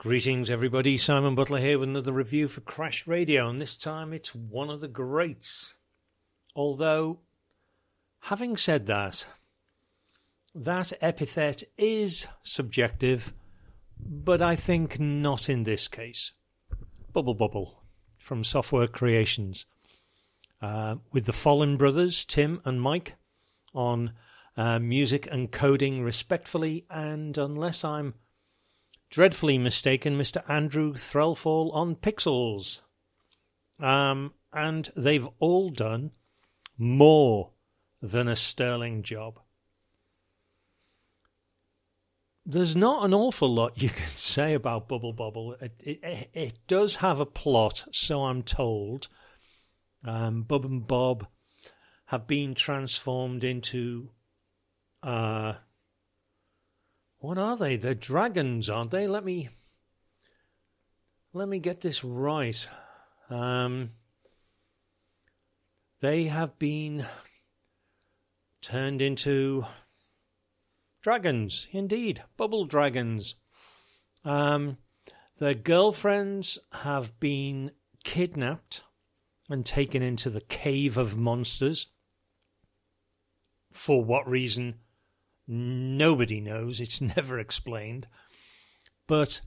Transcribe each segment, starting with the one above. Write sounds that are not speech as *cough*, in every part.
Greetings, everybody. Simon Butler here with another review for Crash Radio, and this time it's one of the greats. Although, having said that, that epithet is subjective, but I think not in this case. Bubble Bobble from Software Creations, uh, with the Follin brothers, Tim and Mike, on uh, music and coding respectfully, and unless I'm dreadfully mistaken Mr. Andrew Threlfall on Pixels. Um, and they've all done more than a sterling job. There's not an awful lot you *laughs* can say about Bubble Bobble. It, it, it does have a plot, so I'm told. Um, Bub and Bob have been transformed into uh, what are they? They're dragons, aren't they? Let me let me get this right. Um, they have been turned into dragons, indeed, bubble dragons. Um, their girlfriends have been kidnapped and taken into the cave of monsters. For what reason? Nobody knows. It's *laughs* never explained. But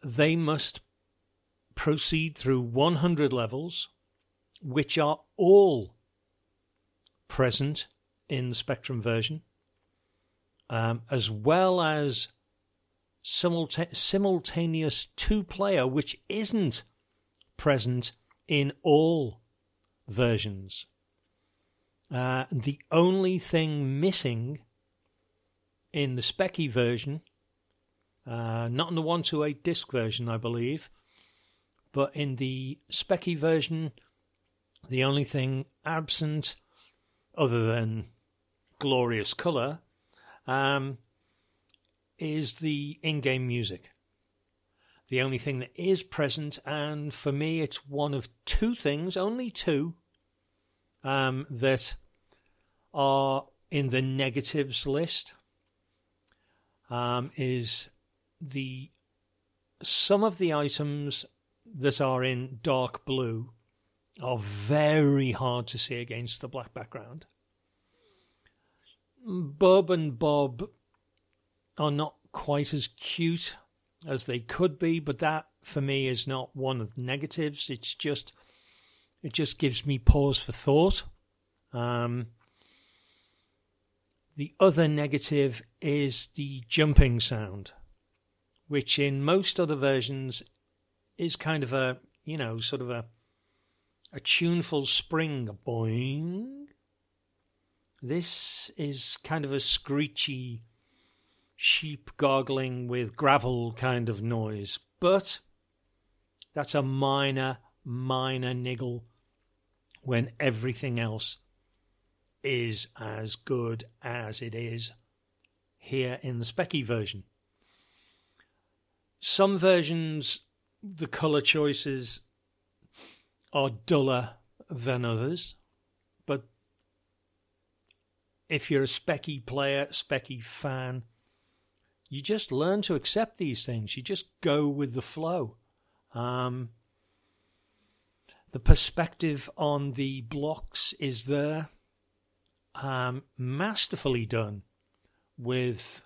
they must proceed through 100 levels, which are all present in the Spectrum version, um, as well as simulta- simultaneous two player, which isn't present in all versions. Uh, the only thing missing in the Specky version, uh, not in the 128 disc version, I believe, but in the Specky version, the only thing absent, other than glorious colour, um, is the in game music. The only thing that is present, and for me, it's one of two things, only two, um, that are in the negatives list um, is the some of the items that are in dark blue are very hard to see against the black background. Bub and Bob are not quite as cute as they could be, but that for me is not one of the negatives. It's just it just gives me pause for thought. Um, the other negative is the jumping sound, which in most other versions is kind of a, you know, sort of a a tuneful spring a boing. This is kind of a screechy sheep gargling with gravel kind of noise, but that's a minor, minor niggle when everything else is as good as it is here in the Specky version. Some versions, the colour choices are duller than others, but if you're a Specky player, Specky fan, you just learn to accept these things. You just go with the flow. Um, the perspective on the blocks is there um, masterfully done with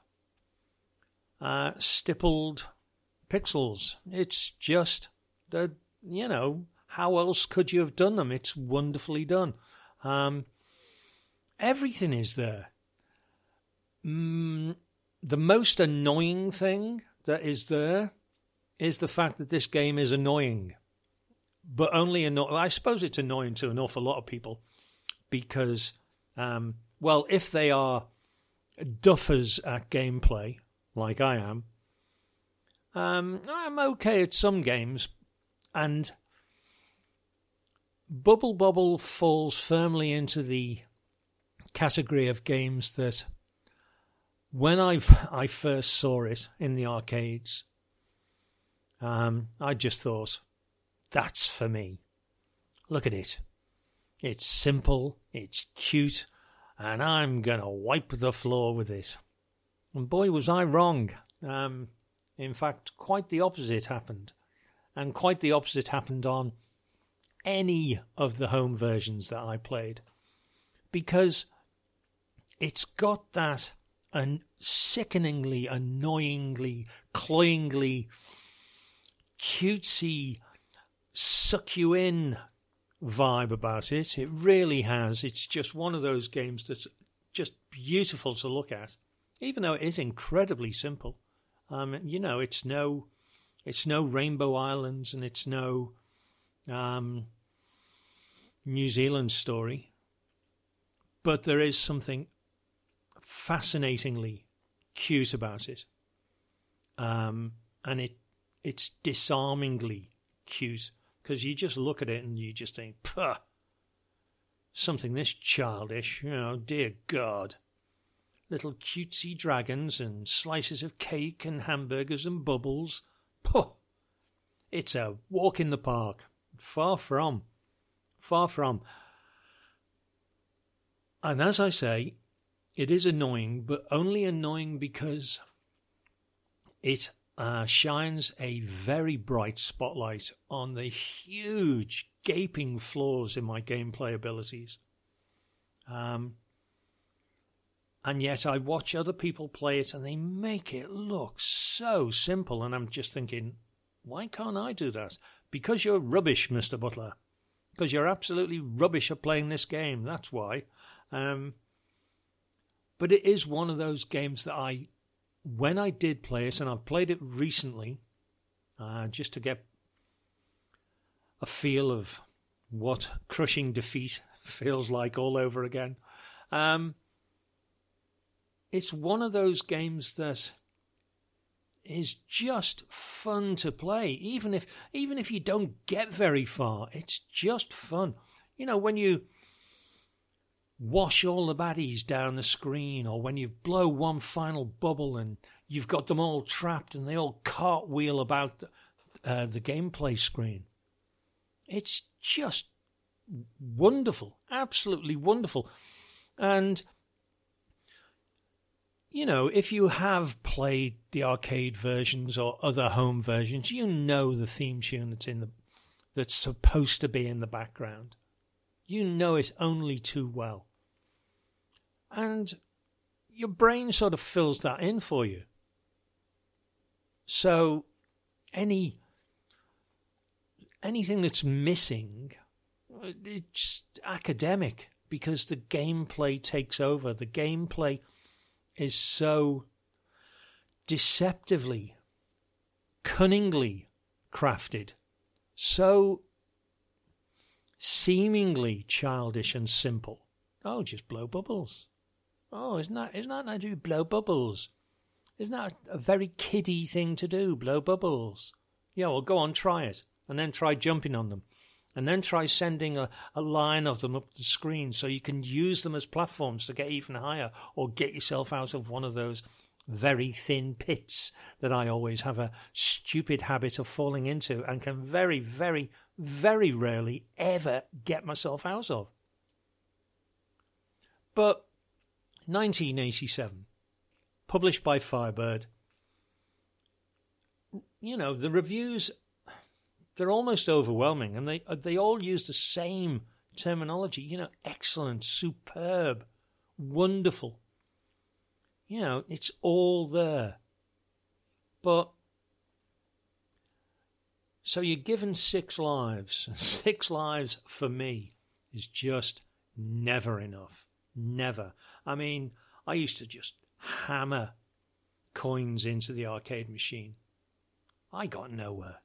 uh, stippled pixels. It's just the you know how else could you have done them? It's wonderfully done. Um, everything is there. Mm, the most annoying thing that is there is the fact that this game is annoying, but only anno- I suppose it's annoying to an awful lot of people because um, well, if they are duffers at gameplay, like I am, um, I'm okay at some games, and Bubble Bobble falls firmly into the category of games that when I I first saw it in the arcades, um, I just thought, that's for me. Look at it. It's simple, it's cute, and I'm going to wipe the floor with it. And boy, was I wrong. Um, In fact, quite the opposite happened. And quite the opposite happened on any of the home versions that I played. Because it's got that an sickeningly, annoyingly, cloyingly, cutesy, suck you in vibe about it. It really has. It's just one of those games that's just beautiful to look at, even though it is incredibly simple. Um, you know, it's no, it's no Rainbow Islands and it's no um, New Zealand story, but there is something fascinatingly cute about it, um, and it it's disarmingly cute because you just look at it and you just think, Puh, something this childish, you know, dear God. Little cutesy dragons and slices of cake and hamburgers and bubbles. Puh! It's a walk in the park. Far from. Far from. And as I say, it is annoying, but only annoying because it uh, shines a very bright spotlight on the huge, gaping flaws in my gameplay abilities. Um, and yet I watch other people play it and they make it look so simple. And I'm just thinking, why can't I do that? Because you're rubbish, Mr. Butler. Because you're absolutely rubbish at playing this game. That's why. Um, but it is one of those games that I when I did play it, and I've played it recently, uh, just to get a feel of what crushing defeat *laughs* feels like all over again. Um, it's one of those games that is just fun to play, even if even if you don't get very far. It's just fun. You know when you wash all the baddies down the screen, or when you blow one final bubble and you've got them all trapped and they all cartwheel about the, uh, the gameplay screen. It's just wonderful, absolutely wonderful. And, you know, if you have played the arcade versions or other home versions, you know the theme tune that's in the that's supposed to be in the background. You know it only too well. And your brain sort of fills that in for you. So any anything that's missing, it's academic because the gameplay takes over. The gameplay is so deceptively, cunningly crafted, so seemingly childish and simple. Oh, just blow bubbles. Oh, isn't that isn't that nice to blow bubbles? Isn't that a very kiddie thing to do? Blow bubbles. Yeah, well, go on, try it, and then try jumping on them, and then try sending a, a line of them up the screen so you can use them as platforms to get even higher, or get yourself out of one of those very thin pits that I always have a stupid habit of falling into and can very, very, very rarely ever get myself out of. But 1987, published by Firebird. You know, the reviews, they're almost overwhelming, and they, they all use the same terminology. You know, excellent, superb, wonderful. You know, it's all there. But so you're given six lives. *laughs* Six lives for me is just never enough. Never. I mean, I used to just hammer coins into the arcade machine. I got nowhere,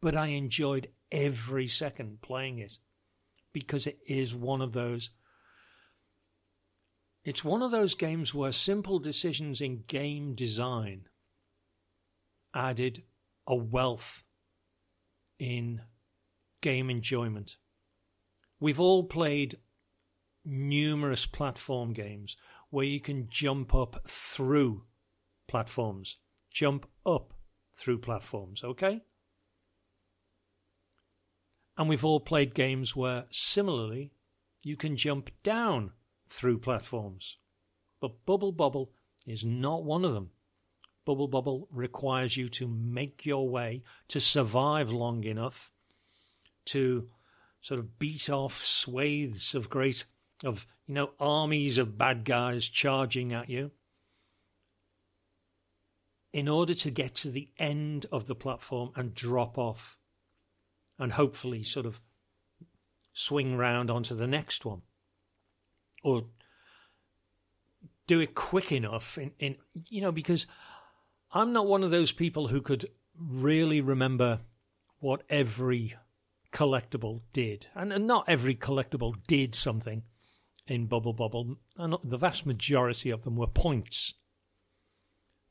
but I enjoyed every second playing it because it is one of those. It's one of those games where simple decisions in game design added a wealth in game enjoyment. We've all played numerous platform games where you can jump up through platforms. Jump up through platforms, okay? And we've all played games where, similarly, you can jump down through platforms. But Bubble Bobble is not one of them. Bubble Bobble requires you to make your way to survive long enough to sort of beat off swathes of great of you know armies of bad guys charging at you. In order to get to the end of the platform and drop off and hopefully sort of swing round onto the next one. Or do it quick enough in, in you know because i'm not one of those people who could really remember what every collectible did. And, and not every collectible did something in bubble bobble and the vast majority of them were points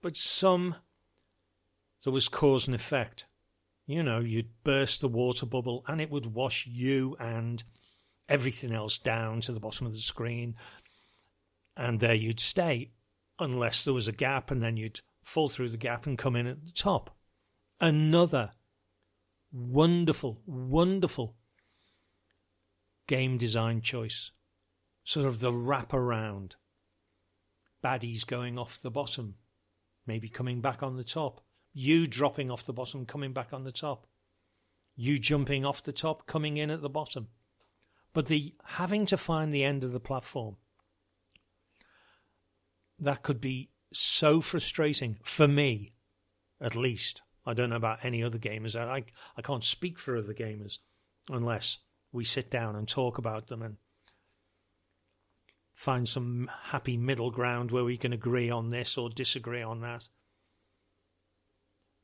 but some there was cause and effect you know you'd burst the water bubble and it would wash you and everything else down to the bottom of the screen, and there you'd stay unless there was a gap, and then you'd fall through the gap and come in at the top. Another wonderful, wonderful game design choice. Sort of the wrap around. Baddies going off the bottom, maybe coming back on the top. You dropping off the bottom, coming back on the top. You jumping off the top, coming in at the bottom. But the having to find the end of the platform, that could be so frustrating for me, at least. I don't know about any other gamers. I, I can't speak for other gamers unless we sit down and talk about them and find some happy middle ground where we can agree on this or disagree on that.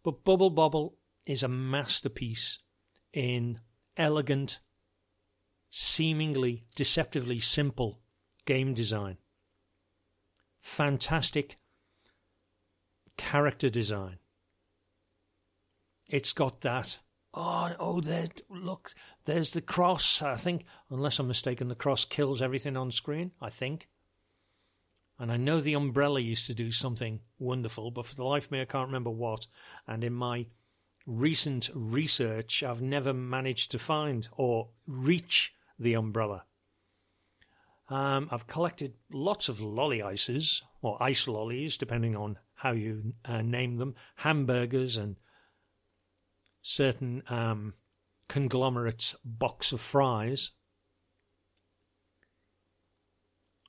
But Bubble Bobble is a masterpiece in elegant seemingly deceptively simple game design. Fantastic character design. It's got that. Oh, oh, there! Look, there's the cross. I think, unless I'm mistaken, the cross kills everything on screen. I think. And I know the umbrella used to do something wonderful, but for the life of me, I can't remember what. And in my recent research, I've never managed to find or reach the umbrella. Um, I've collected lots of lolly ices, or ice lollies, depending on how you uh, name them, hamburgers, and certain um, conglomerates box of fries.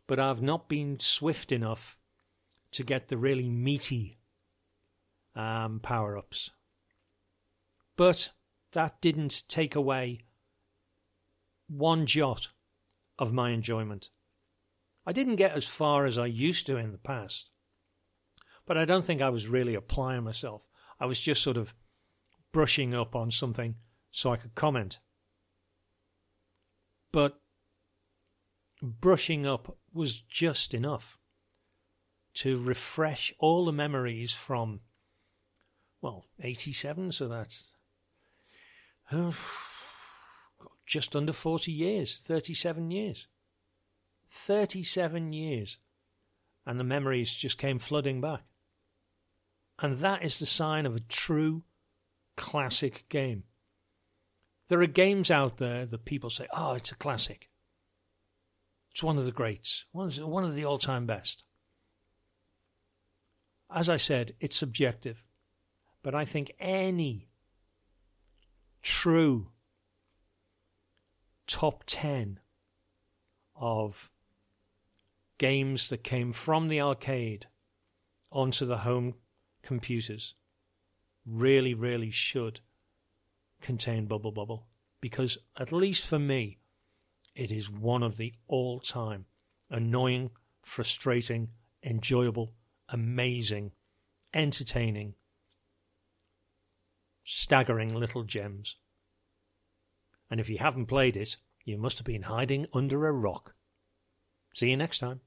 But I've not been swift enough to get the really meaty um, power ups. But that didn't take away one jot of my enjoyment. I didn't get as far as I used to in the past, but I don't think I was really applying myself. I was just sort of brushing up on something so I could comment. But brushing up was just enough to refresh all the memories from, well, 87, so that's. Uh, just under 40 years, 37 years. 37 years. And the memories just came flooding back. And that is the sign of a true classic game. There are games out there that people say, oh, it's a classic. It's one of the greats, one of the all time best. As I said, it's subjective. But I think any true top 10 of games that came from the arcade onto the home computers really, really should contain Bubble Bobble Because, at least for me, it is one of the all time annoying, frustrating, enjoyable, amazing, entertaining, staggering little gems. And if you haven't played it, you must have been hiding under a rock. See you next time.